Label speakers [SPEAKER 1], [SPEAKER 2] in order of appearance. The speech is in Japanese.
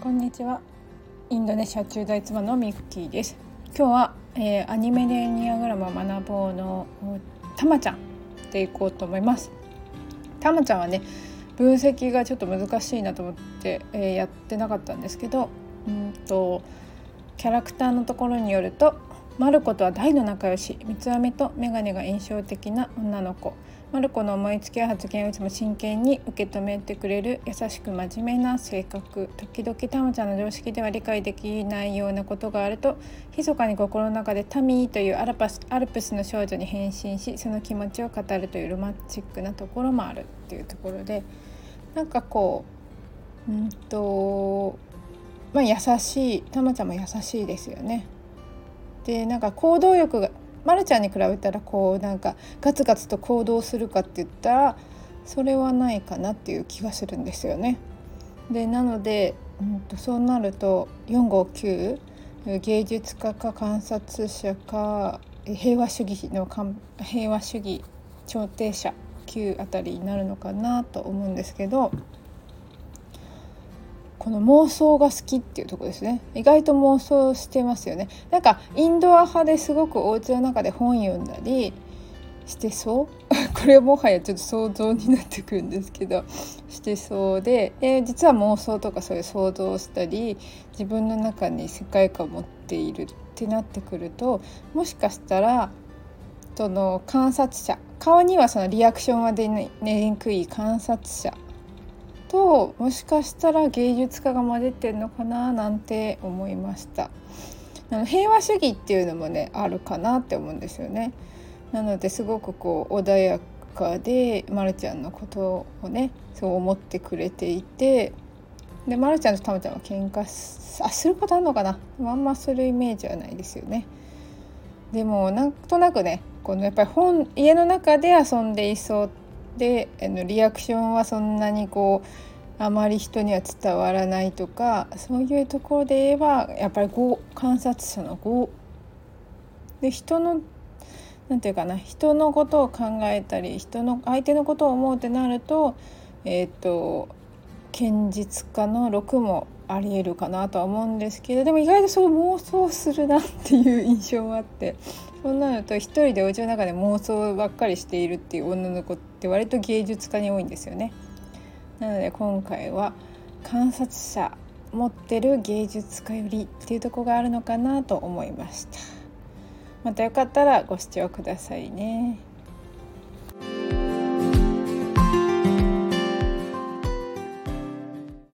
[SPEAKER 1] こんにちは。インドネシア駐在妻のミッキーです。今日は、えー、アニメでニアグラムを学ぼうのたまちゃんでいこうと思います。たまちゃんはね分析がちょっと難しいなと思って、えー、やってなかったんですけどうんとキャラクターのところによるとマルコとは大の仲良し。三つ編みと眼鏡が印象的な女の子。マルコの思いつきや発言をいつも真剣に受け止めてくれる優しく真面目な性格。時々タマちゃんの常識では理解できないようなことがあると密かに心の中でタミーというアルパスアルプスの少女に変身しその気持ちを語るというロマンチックなところもある。っていうところでなんかこううんとまあ優しいタマちゃんも優しいですよね。でなんか行動力がまるちゃんに比べたらこうなんかガツガツと行動するかって言ったらそれはないかなっていう気がするんですよね。でなので、うんと、そうなると459芸術家か観察者か平和主義の平和主義調停者9あたりになるのかなと思うんですけどこの妄想が好きっていうとこですね。意外と妄想してますよね。なんかインドア派ですごくお家の中で本読んだりしてそう？これはもはやちょっと想像になってくるんですけどしてそうで、えー、実は妄想とかそういう想像をしたり自分の中に世界観を持っているってなってくるともしかしたらその観察者顔にはそのリアクションは出にくい観察者ともしかしたら芸術家が混じってるのかななんて思いました。あの平和主義っていうのもねあるかなって思うんですよね。なのですごくこう穏やかでまるちゃんのことをねそう思ってくれていてでまるちゃんとたまちゃんは喧嘩すすることあるのかな？あんまするイメージはないですよね。でもなんとなくねこのやっぱり本家の中で遊んでいそうであのリアクションはそんなにこうあまり人には伝わらないとかそういうところで言えばやっぱり5観察者の5で人の何て言うかな人のことを考えたり人の相手のことを思うってなるとえっ、ー、と堅実家の6もありえるかなとは思うんですけどでも意外とそう妄想するなっていう印象があってそうなると一人でお家の中で妄想ばっかりしているっていう女の子って割と芸術家に多いんですよね。なので今回は観察者持ってる芸術家よりっていうとこがあるのかなと思いました。またよかったらご視聴くださいね。